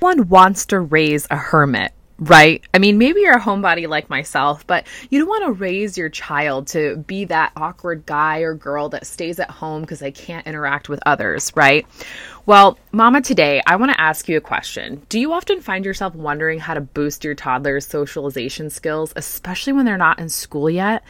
One wants to raise a hermit, right? I mean, maybe you're a homebody like myself, but you don't want to raise your child to be that awkward guy or girl that stays at home because they can't interact with others, right? Well, Mama, today I want to ask you a question. Do you often find yourself wondering how to boost your toddler's socialization skills, especially when they're not in school yet?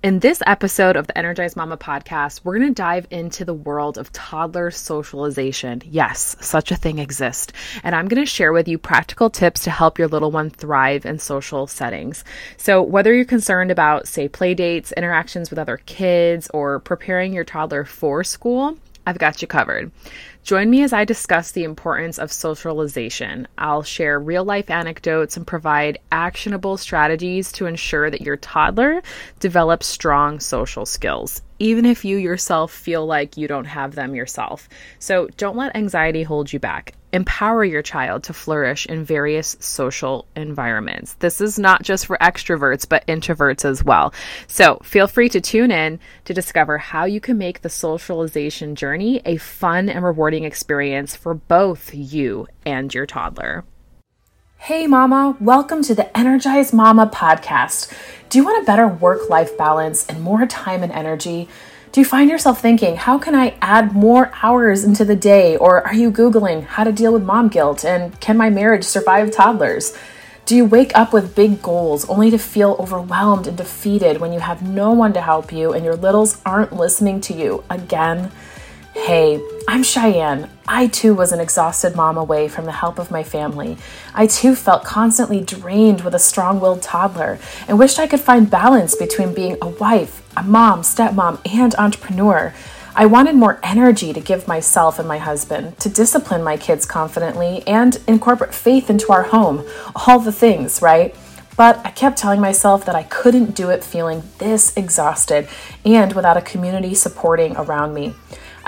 In this episode of the Energized Mama podcast, we're going to dive into the world of toddler socialization. Yes, such a thing exists. And I'm going to share with you practical tips to help your little one thrive in social settings. So, whether you're concerned about, say, play dates, interactions with other kids, or preparing your toddler for school, I've got you covered. Join me as I discuss the importance of socialization. I'll share real life anecdotes and provide actionable strategies to ensure that your toddler develops strong social skills even if you yourself feel like you don't have them yourself. So don't let anxiety hold you back. Empower your child to flourish in various social environments. This is not just for extroverts, but introverts as well. So feel free to tune in to discover how you can make the socialization journey a fun and rewarding experience for both you and your toddler. Hey, Mama, welcome to the Energized Mama podcast. Do you want a better work life balance and more time and energy? Do you find yourself thinking, how can I add more hours into the day? Or are you Googling how to deal with mom guilt and can my marriage survive toddlers? Do you wake up with big goals only to feel overwhelmed and defeated when you have no one to help you and your littles aren't listening to you again? Hey, I'm Cheyanne. I too was an exhausted mom away from the help of my family. I too felt constantly drained with a strong willed toddler and wished I could find balance between being a wife, a mom, stepmom, and entrepreneur. I wanted more energy to give myself and my husband, to discipline my kids confidently, and incorporate faith into our home. All the things, right? But I kept telling myself that I couldn't do it feeling this exhausted and without a community supporting around me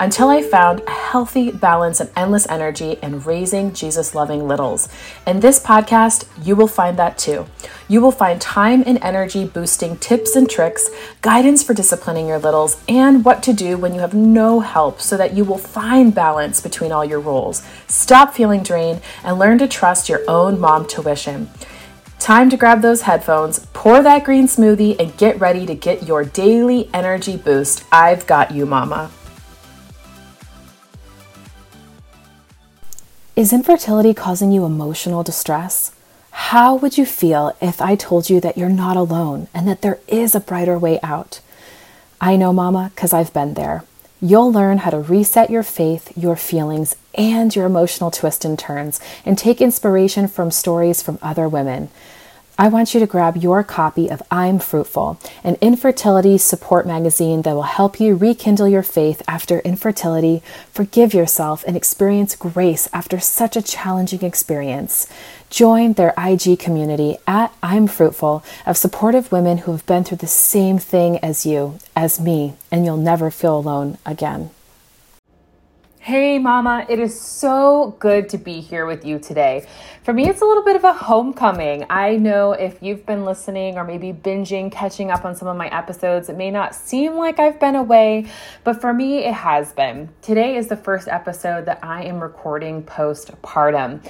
until I found a healthy balance and endless energy in raising Jesus loving littles. In this podcast, you will find that too. You will find time and energy boosting tips and tricks, guidance for disciplining your littles, and what to do when you have no help so that you will find balance between all your roles. Stop feeling drained and learn to trust your own mom tuition. Time to grab those headphones, pour that green smoothie, and get ready to get your daily energy boost. I've got you, mama. Is infertility causing you emotional distress? How would you feel if I told you that you're not alone and that there is a brighter way out? I know, Mama, because I've been there. You'll learn how to reset your faith, your feelings, and your emotional twists and turns, and take inspiration from stories from other women. I want you to grab your copy of I'm Fruitful, an infertility support magazine that will help you rekindle your faith after infertility, forgive yourself, and experience grace after such a challenging experience. Join their IG community at I'm Fruitful of supportive women who have been through the same thing as you, as me, and you'll never feel alone again. Hey, Mama, it is so good to be here with you today. For me, it's a little bit of a homecoming. I know if you've been listening or maybe binging, catching up on some of my episodes, it may not seem like I've been away, but for me, it has been. Today is the first episode that I am recording postpartum.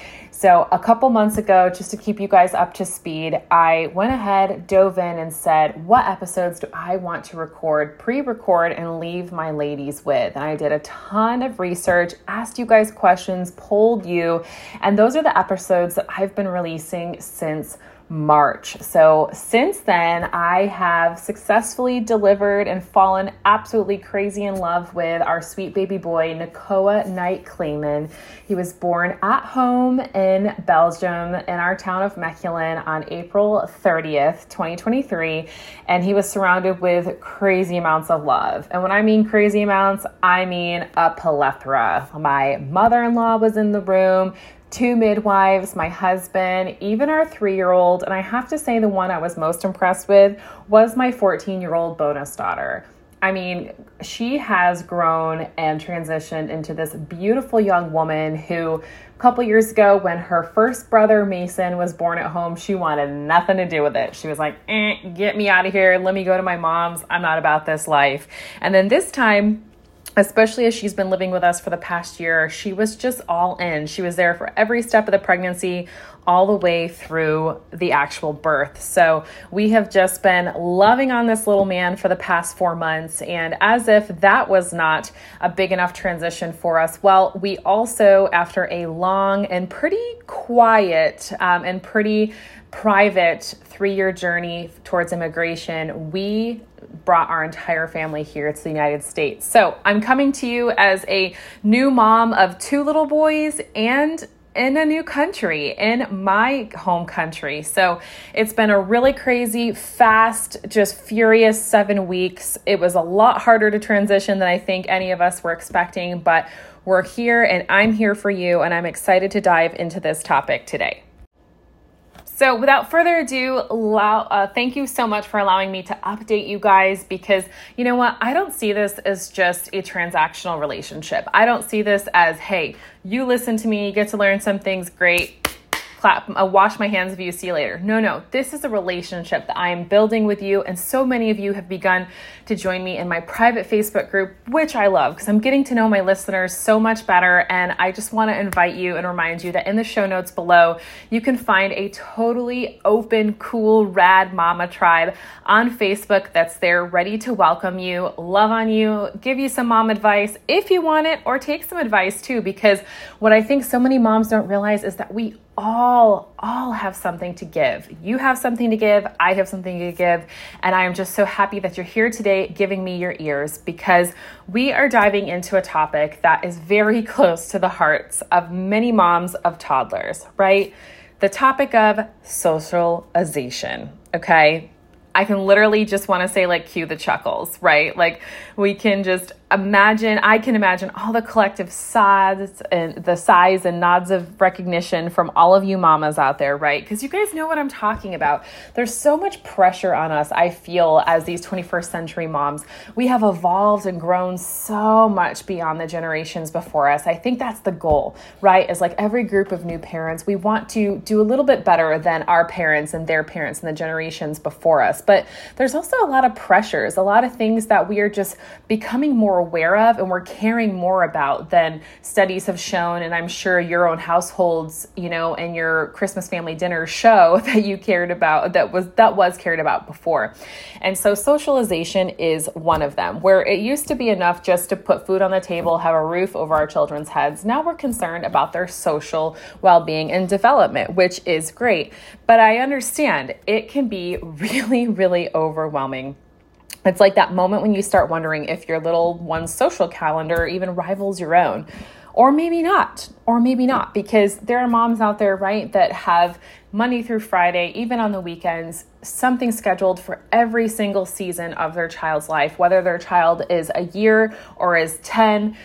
So, a couple months ago, just to keep you guys up to speed, I went ahead, dove in, and said, What episodes do I want to record, pre record, and leave my ladies with? And I did a ton of research, asked you guys questions, polled you, and those are the episodes that I've been releasing since March. So, since then, I have successfully delivered and fallen absolutely crazy in love with our sweet baby boy, Nakoa Knight Clayman. He was born at home in Belgium in our town of Mechelen on April 30th, 2023, and he was surrounded with crazy amounts of love. And when I mean crazy amounts, I mean a plethora. My mother in law was in the room two midwives, my husband, even our three year old. And I have to say, the one I was most impressed with was my 14 year old bonus daughter. I mean, she has grown and transitioned into this beautiful young woman who, a couple years ago, when her first brother Mason was born at home, she wanted nothing to do with it. She was like, eh, get me out of here. Let me go to my mom's. I'm not about this life. And then this time, especially as she's been living with us for the past year, she was just all in. She was there for every step of the pregnancy, all the way through the actual birth. So we have just been loving on this little man for the past four months. And as if that was not a big enough transition for us, well, we also, after a long and pretty quiet um, and pretty private three year journey towards immigration, we brought our entire family here to the United States. So I'm coming to you as a new mom of two little boys and in a new country, in my home country. So it's been a really crazy, fast, just furious seven weeks. It was a lot harder to transition than I think any of us were expecting, but we're here and I'm here for you, and I'm excited to dive into this topic today. So, without further ado, uh, thank you so much for allowing me to update you guys because you know what? I don't see this as just a transactional relationship. I don't see this as, hey, you listen to me, you get to learn some things, great clap, uh, wash my hands of you, see you later. No, no, this is a relationship that I am building with you. And so many of you have begun to join me in my private Facebook group, which I love because I'm getting to know my listeners so much better. And I just want to invite you and remind you that in the show notes below, you can find a totally open, cool, rad mama tribe on Facebook that's there ready to welcome you, love on you, give you some mom advice if you want it, or take some advice too. Because what I think so many moms don't realize is that we all all have something to give. You have something to give, I have something to give, and I am just so happy that you're here today giving me your ears because we are diving into a topic that is very close to the hearts of many moms of toddlers, right? The topic of socialization, okay? I can literally just want to say, like, cue the chuckles, right? Like, we can just imagine, I can imagine all the collective sighs and the sighs and nods of recognition from all of you mamas out there, right? Because you guys know what I'm talking about. There's so much pressure on us, I feel, as these 21st century moms. We have evolved and grown so much beyond the generations before us. I think that's the goal, right? Is like every group of new parents, we want to do a little bit better than our parents and their parents and the generations before us. But there's also a lot of pressures, a lot of things that we are just becoming more aware of and we're caring more about than studies have shown. And I'm sure your own households, you know, and your Christmas family dinner show that you cared about, that was that was cared about before. And so socialization is one of them, where it used to be enough just to put food on the table, have a roof over our children's heads. Now we're concerned about their social well-being and development, which is great. But I understand it can be really, really overwhelming it's like that moment when you start wondering if your little one's social calendar even rivals your own. Or maybe not, or maybe not, because there are moms out there, right, that have Monday through Friday, even on the weekends, something scheduled for every single season of their child's life, whether their child is a year or is 10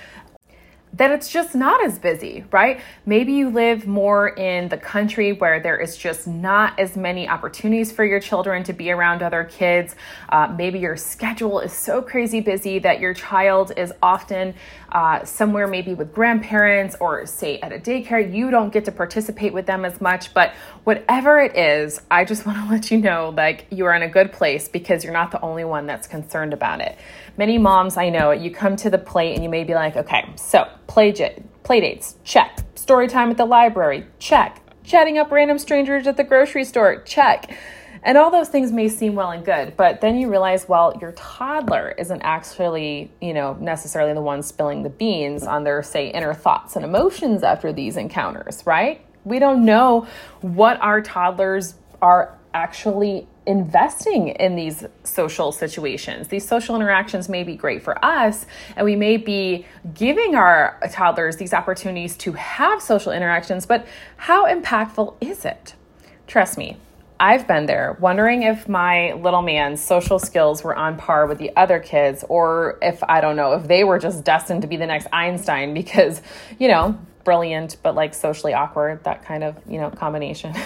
then it's just not as busy, right? Maybe you live more in the country where there is just not as many opportunities for your children to be around other kids. Uh, maybe your schedule is so crazy busy that your child is often uh, somewhere, maybe with grandparents or say at a daycare. You don't get to participate with them as much, but whatever it is, I just want to let you know like you are in a good place because you're not the only one that's concerned about it. Many moms I know, you come to the plate and you may be like, okay, so play, j- play dates, check. Story time at the library, check. Chatting up random strangers at the grocery store, check. And all those things may seem well and good, but then you realize, well, your toddler isn't actually, you know, necessarily the one spilling the beans on their, say, inner thoughts and emotions after these encounters, right? We don't know what our toddlers are actually investing in these social situations. These social interactions may be great for us, and we may be giving our toddlers these opportunities to have social interactions, but how impactful is it? Trust me, I've been there wondering if my little man's social skills were on par with the other kids, or if I don't know, if they were just destined to be the next Einstein because, you know, brilliant but like socially awkward that kind of you know combination.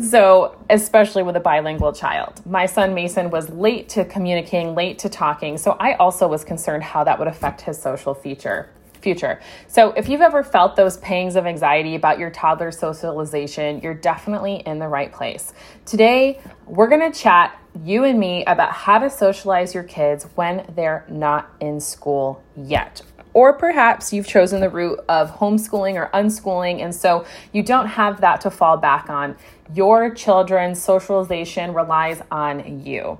So especially with a bilingual child. My son mason was late to communicating late to talking so i also was concerned how that would affect his social feature future. So, if you've ever felt those pangs of anxiety about your toddler's socialization, you're definitely in the right place. Today, we're going to chat, you and me, about how to socialize your kids when they're not in school yet. Or perhaps you've chosen the route of homeschooling or unschooling, and so you don't have that to fall back on. Your children's socialization relies on you.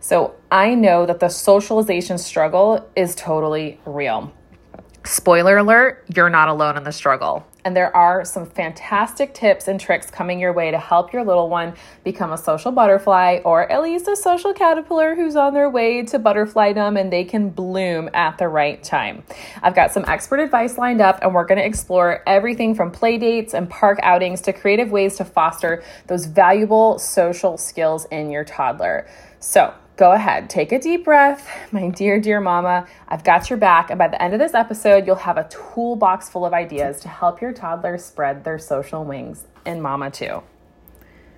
So I know that the socialization struggle is totally real. Spoiler alert, you're not alone in the struggle. And there are some fantastic tips and tricks coming your way to help your little one become a social butterfly or at least a social caterpillar who's on their way to butterflydom and they can bloom at the right time. I've got some expert advice lined up and we're going to explore everything from play dates and park outings to creative ways to foster those valuable social skills in your toddler. So, go ahead, take a deep breath. My dear, dear mama, I've got your back. And by the end of this episode, you'll have a toolbox full of ideas to help your toddler spread their social wings, and mama too.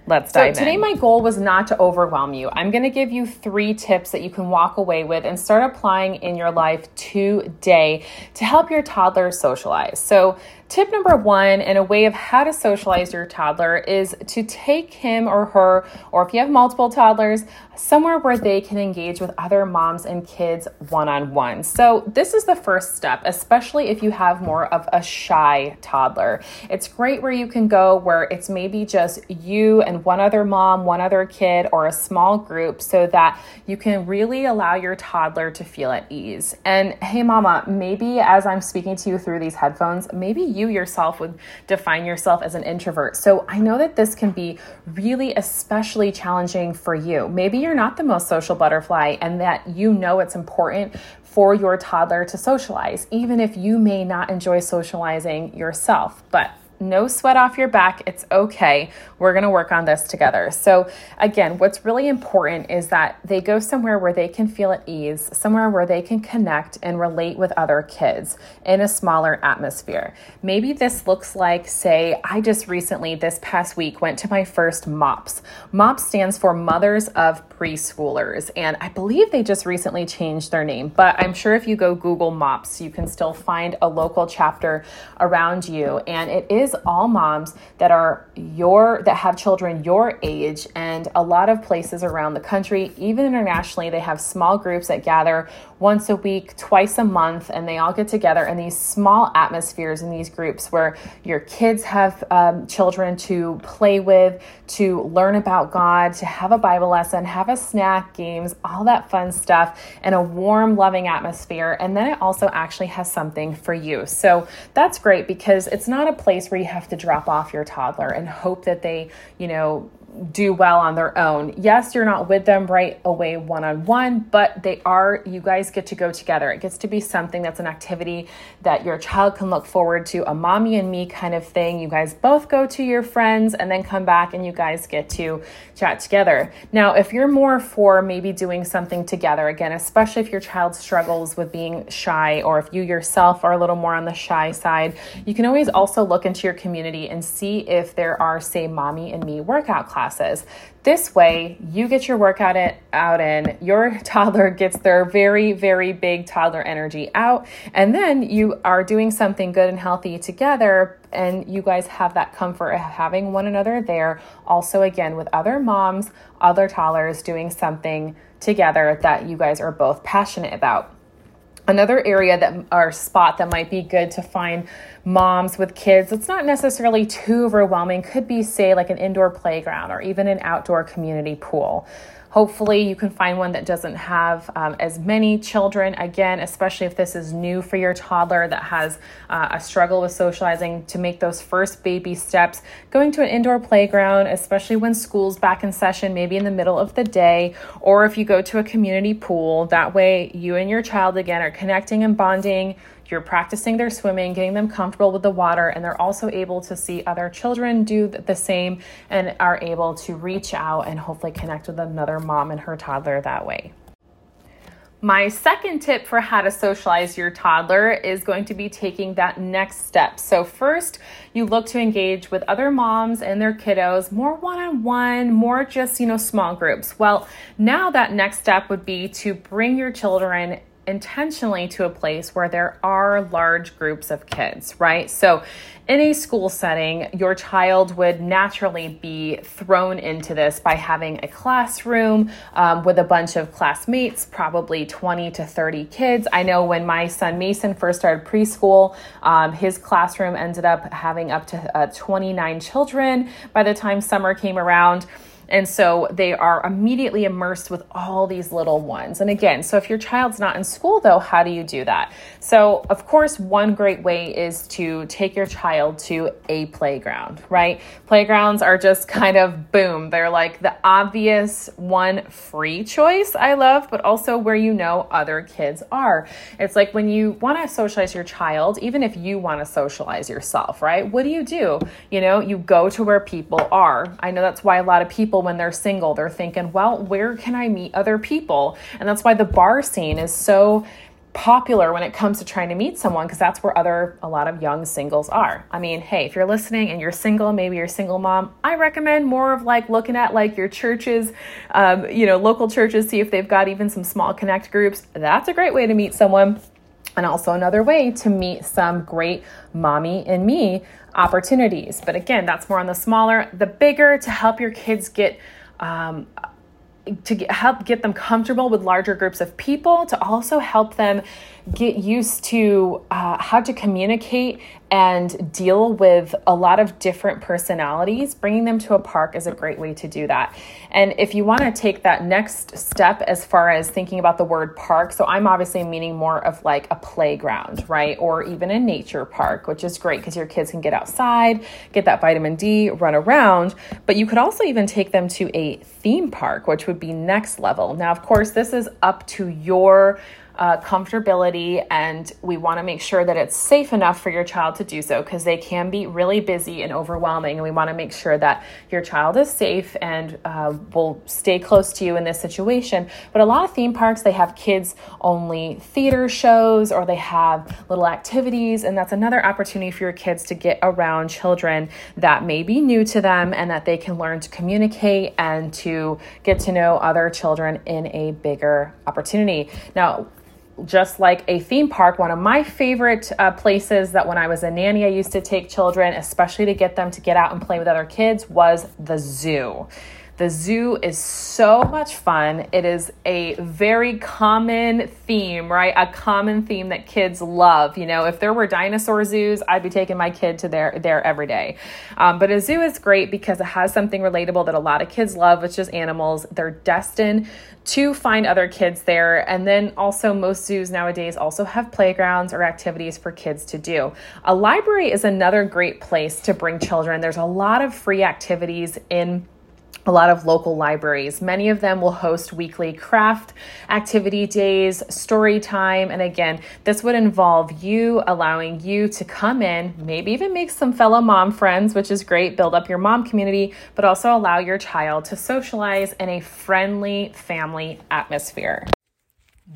Let's dive so today in. my goal was not to overwhelm you. I'm going to give you 3 tips that you can walk away with and start applying in your life today to help your toddler socialize. So, Tip number one, and a way of how to socialize your toddler, is to take him or her, or if you have multiple toddlers, somewhere where they can engage with other moms and kids one on one. So, this is the first step, especially if you have more of a shy toddler. It's great where you can go where it's maybe just you and one other mom, one other kid, or a small group so that you can really allow your toddler to feel at ease. And hey, mama, maybe as I'm speaking to you through these headphones, maybe you you yourself would define yourself as an introvert. So I know that this can be really especially challenging for you. Maybe you're not the most social butterfly and that you know it's important for your toddler to socialize, even if you may not enjoy socializing yourself. But no sweat off your back. It's okay. We're going to work on this together. So, again, what's really important is that they go somewhere where they can feel at ease, somewhere where they can connect and relate with other kids in a smaller atmosphere. Maybe this looks like, say, I just recently, this past week, went to my first MOPS. MOPS stands for Mothers of Preschoolers, and I believe they just recently changed their name, but I'm sure if you go Google MOPS, you can still find a local chapter around you, and it is all moms that are your that have children your age and a lot of places around the country even internationally they have small groups that gather once a week twice a month and they all get together in these small atmospheres in these groups where your kids have um, children to play with to learn about god to have a bible lesson have a snack games all that fun stuff in a warm loving atmosphere. And then it also actually has something for you. So that's great because it's not a place where you have to drop off your toddler and hope that they, you know, do well on their own. Yes, you're not with them right away one on one, but they are, you guys get to go together. It gets to be something that's an activity that your child can look forward to, a mommy and me kind of thing. You guys both go to your friends and then come back and you guys get to chat together. Now, if you're more for maybe doing something together, again, especially if your child struggles with being shy or if you yourself are a little more on the shy side, you can always also look into your community and see if there are, say, mommy and me workout classes classes. This way, you get your workout it, out in, your toddler gets their very, very big toddler energy out, and then you are doing something good and healthy together, and you guys have that comfort of having one another there. Also, again, with other moms, other toddlers doing something together that you guys are both passionate about. Another area that or spot that might be good to find moms with kids, it's not necessarily too overwhelming, could be, say, like an indoor playground or even an outdoor community pool. Hopefully, you can find one that doesn't have um, as many children. Again, especially if this is new for your toddler that has uh, a struggle with socializing, to make those first baby steps. Going to an indoor playground, especially when school's back in session, maybe in the middle of the day, or if you go to a community pool, that way you and your child again are connecting and bonding you're practicing their swimming, getting them comfortable with the water, and they're also able to see other children do the same and are able to reach out and hopefully connect with another mom and her toddler that way. My second tip for how to socialize your toddler is going to be taking that next step. So, first, you look to engage with other moms and their kiddos more one on one, more just, you know, small groups. Well, now that next step would be to bring your children intentionally to a place where there are large groups of kids, right? So, in a school setting, your child would naturally be thrown into this by having a classroom um, with a bunch of classmates, probably 20 to 30 kids. I know when my son Mason first started preschool, um, his classroom ended up having up to uh, 29 children by the time summer came around. And so they are immediately immersed with all these little ones. And again, so if your child's not in school, though, how do you do that? So, of course, one great way is to take your child to a playground, right? Playgrounds are just kind of boom. They're like the obvious one free choice I love, but also where you know other kids are. It's like when you want to socialize your child, even if you want to socialize yourself, right? What do you do? You know, you go to where people are. I know that's why a lot of people people when they're single. They're thinking, well, where can I meet other people? And that's why the bar scene is so popular when it comes to trying to meet someone because that's where other a lot of young singles are. I mean, hey, if you're listening and you're single, maybe you're single mom, I recommend more of like looking at like your churches, um, you know, local churches, see if they've got even some small connect groups. That's a great way to meet someone. And also another way to meet some great mommy and me opportunities. But again, that's more on the smaller, the bigger to help your kids get um, to get, help get them comfortable with larger groups of people, to also help them get used to uh, how to communicate and deal with a lot of different personalities, bringing them to a park is a great way to do that. And if you want to take that next step as far as thinking about the word park, so I'm obviously meaning more of like a playground, right? Or even a nature park, which is great because your kids can get outside, get that vitamin D, run around. But you could also even take them to a theme park, which would be next level. Now, of course, this is up to your uh, comfortability, and we want to make sure that it's safe enough for your child to do so because they can be really busy and overwhelming. And we want to make sure that your child is safe and uh, will stay close to you in this situation. But a lot of theme parks, they have kids only theater shows or they have little activities, and that's another opportunity for your kids to get around children that may be new to them and that they can learn to communicate and to get to know other children in a bigger opportunity. Now, just like a theme park, one of my favorite uh, places that when I was a nanny, I used to take children, especially to get them to get out and play with other kids, was the zoo. The zoo is so much fun. It is a very common theme, right? A common theme that kids love. You know, if there were dinosaur zoos, I'd be taking my kid to there there every day. Um, but a zoo is great because it has something relatable that a lot of kids love, which is animals. They're destined to find other kids there. And then also, most zoos nowadays also have playgrounds or activities for kids to do. A library is another great place to bring children. There's a lot of free activities in a lot of local libraries. Many of them will host weekly craft activity days, story time, and again, this would involve you allowing you to come in, maybe even make some fellow mom friends, which is great, build up your mom community, but also allow your child to socialize in a friendly family atmosphere.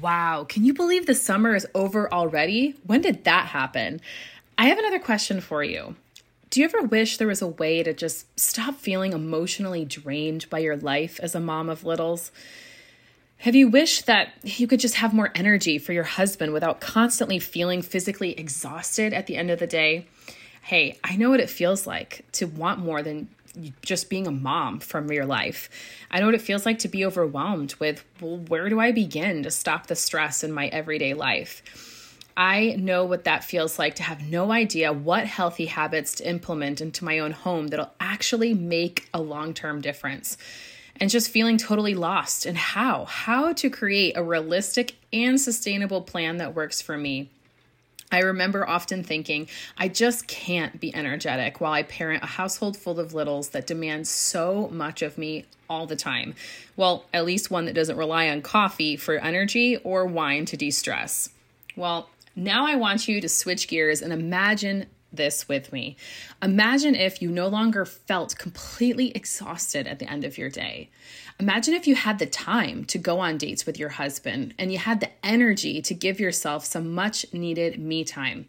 Wow, can you believe the summer is over already? When did that happen? I have another question for you. Do you ever wish there was a way to just stop feeling emotionally drained by your life as a mom of littles? Have you wished that you could just have more energy for your husband without constantly feeling physically exhausted at the end of the day? Hey, I know what it feels like to want more than just being a mom from your life. I know what it feels like to be overwhelmed with, well, where do I begin to stop the stress in my everyday life? I know what that feels like to have no idea what healthy habits to implement into my own home that'll actually make a long term difference. And just feeling totally lost and how, how to create a realistic and sustainable plan that works for me. I remember often thinking, I just can't be energetic while I parent a household full of littles that demands so much of me all the time. Well, at least one that doesn't rely on coffee for energy or wine to de stress. Well, now I want you to switch gears and imagine this with me. Imagine if you no longer felt completely exhausted at the end of your day. Imagine if you had the time to go on dates with your husband and you had the energy to give yourself some much needed me time.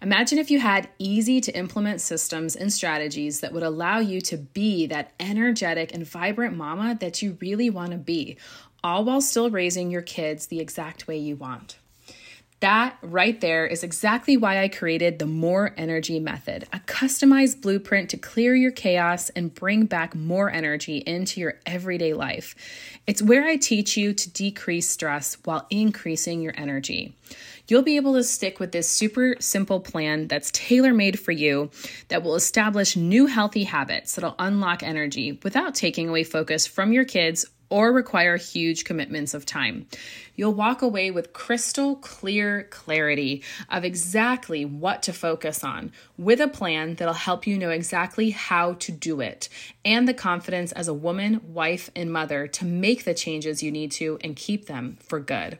Imagine if you had easy to implement systems and strategies that would allow you to be that energetic and vibrant mama that you really want to be, all while still raising your kids the exact way you want. That right there is exactly why I created the More Energy Method, a customized blueprint to clear your chaos and bring back more energy into your everyday life. It's where I teach you to decrease stress while increasing your energy. You'll be able to stick with this super simple plan that's tailor made for you that will establish new healthy habits that'll unlock energy without taking away focus from your kids or require huge commitments of time. You'll walk away with crystal clear clarity of exactly what to focus on with a plan that'll help you know exactly how to do it and the confidence as a woman, wife, and mother to make the changes you need to and keep them for good.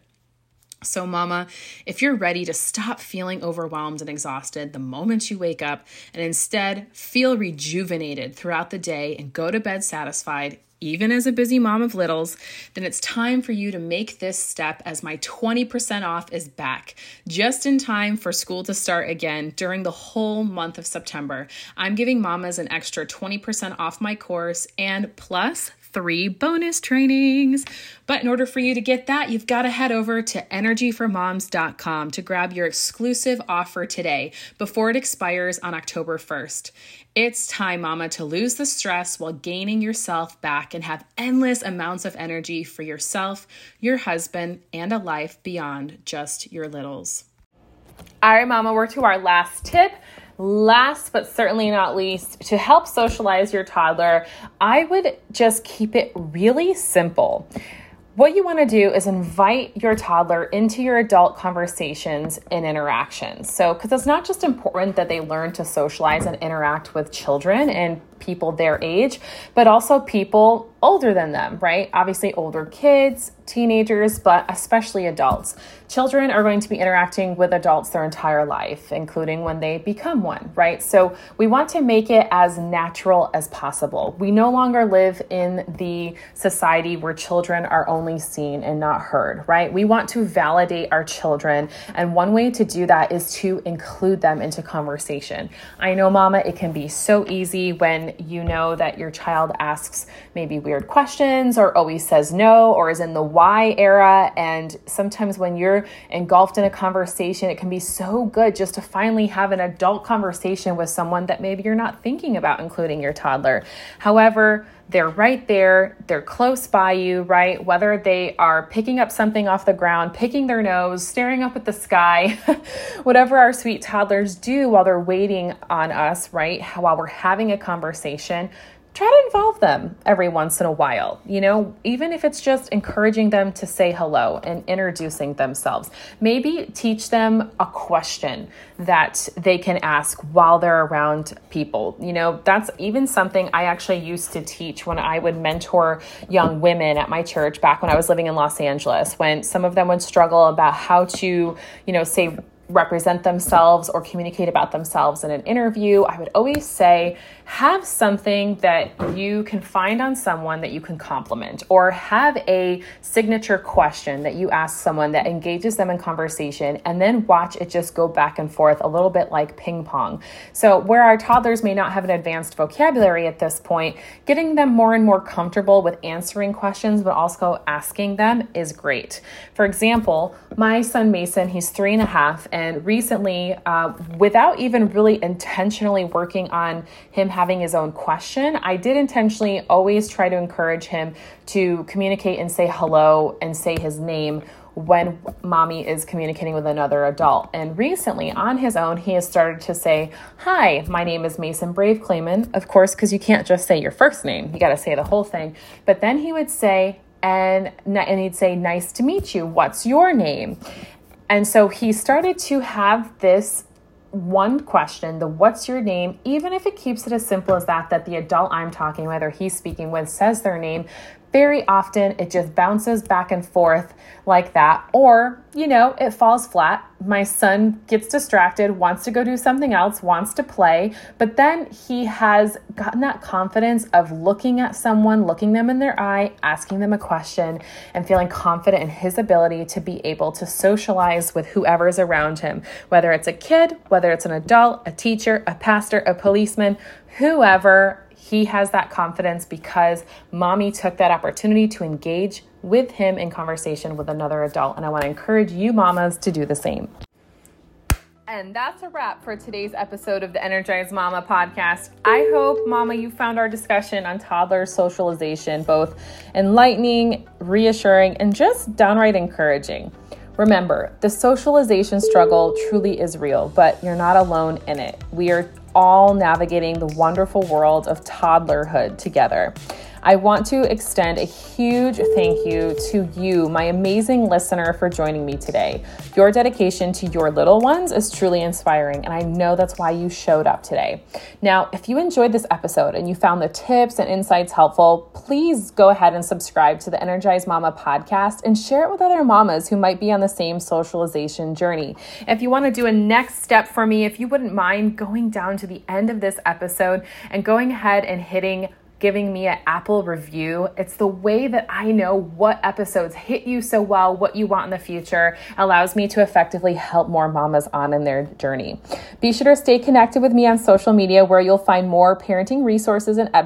So, Mama, if you're ready to stop feeling overwhelmed and exhausted the moment you wake up and instead feel rejuvenated throughout the day and go to bed satisfied, even as a busy mom of littles, then it's time for you to make this step as my 20% off is back just in time for school to start again during the whole month of September. I'm giving mamas an extra 20% off my course and plus three bonus trainings. But in order for you to get that, you've got to head over to energyformoms.com to grab your exclusive offer today before it expires on October 1st. It's time, mama, to lose the stress while gaining yourself back and have endless amounts of energy for yourself, your husband, and a life beyond just your littles. All right, mama, we're to our last tip Last but certainly not least, to help socialize your toddler, I would just keep it really simple. What you want to do is invite your toddler into your adult conversations and interactions. So, because it's not just important that they learn to socialize and interact with children and people their age, but also people older than them, right? Obviously, older kids, teenagers, but especially adults. Children are going to be interacting with adults their entire life, including when they become one, right? So we want to make it as natural as possible. We no longer live in the society where children are only seen and not heard, right? We want to validate our children, and one way to do that is to include them into conversation. I know, Mama, it can be so easy when you know that your child asks maybe weird questions or always says no or is in the why era. And sometimes when you're engulfed in a conversation, it can be so good just to finally have an adult conversation with someone that maybe you're not thinking about including your toddler. However, they're right there, they're close by you, right? Whether they are picking up something off the ground, picking their nose, staring up at the sky, whatever our sweet toddlers do while they're waiting on us, right? While we're having a conversation, try to involve them every once in a while. You know, even if it's just encouraging them to say hello and introducing themselves. Maybe teach them a question that they can ask while they're around people. You know, that's even something I actually used to teach when I would mentor young women at my church back when I was living in Los Angeles, when some of them would struggle about how to, you know, say, represent themselves or communicate about themselves in an interview, I would always say, have something that you can find on someone that you can compliment, or have a signature question that you ask someone that engages them in conversation, and then watch it just go back and forth a little bit like ping pong. So, where our toddlers may not have an advanced vocabulary at this point, getting them more and more comfortable with answering questions, but also asking them is great. For example, my son Mason, he's three and a half, and recently, uh, without even really intentionally working on him having his own question, I did intentionally always try to encourage him to communicate and say hello and say his name when mommy is communicating with another adult. And recently, on his own, he has started to say, Hi, my name is Mason Brave Clayman. Of course, because you can't just say your first name, you got to say the whole thing. But then he would say, and, and he'd say, Nice to meet you. What's your name? And so he started to have this one question, the what's your name, even if it keeps it as simple as that, that the adult I'm talking with or he's speaking with says their name, very often it just bounces back and forth like that. Or, you know, it falls flat. My son gets distracted, wants to go do something else, wants to play, but then he has gotten that confidence of looking at someone, looking them in their eye, asking them a question, and feeling confident in his ability to be able to socialize with whoever's around him, whether it's a kid, whether it's an adult, a teacher, a pastor, a policeman, whoever he has that confidence because mommy took that opportunity to engage with him in conversation with another adult. And I want to encourage you, mamas, to do the same. And that's a wrap for today's episode of the Energized Mama podcast. I hope, Mama, you found our discussion on toddler socialization both enlightening, reassuring, and just downright encouraging. Remember, the socialization struggle truly is real, but you're not alone in it. We are all navigating the wonderful world of toddlerhood together. I want to extend a huge thank you to you, my amazing listener, for joining me today. Your dedication to your little ones is truly inspiring, and I know that's why you showed up today. Now, if you enjoyed this episode and you found the tips and insights helpful, please go ahead and subscribe to the Energized Mama podcast and share it with other mamas who might be on the same socialization journey. If you want to do a next step for me, if you wouldn't mind going down to the end of this episode and going ahead and hitting giving me an Apple review. It's the way that I know what episodes hit you so well, what you want in the future, allows me to effectively help more mamas on in their journey. Be sure to stay connected with me on social media where you'll find more parenting resources and uh,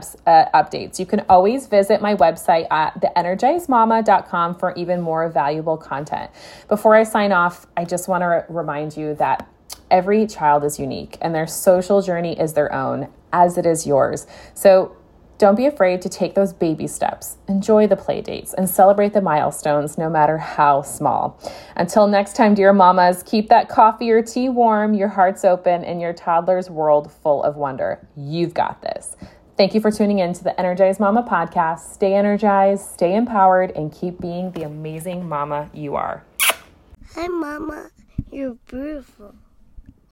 updates. You can always visit my website at theenergizedmama.com for even more valuable content. Before I sign off, I just want to remind you that every child is unique and their social journey is their own, as it is yours. So don't be afraid to take those baby steps, enjoy the play dates, and celebrate the milestones, no matter how small. Until next time, dear mamas, keep that coffee or tea warm, your hearts open, and your toddler's world full of wonder. You've got this. Thank you for tuning in to the Energized Mama podcast. Stay energized, stay empowered, and keep being the amazing mama you are. Hi, Mama. You're beautiful.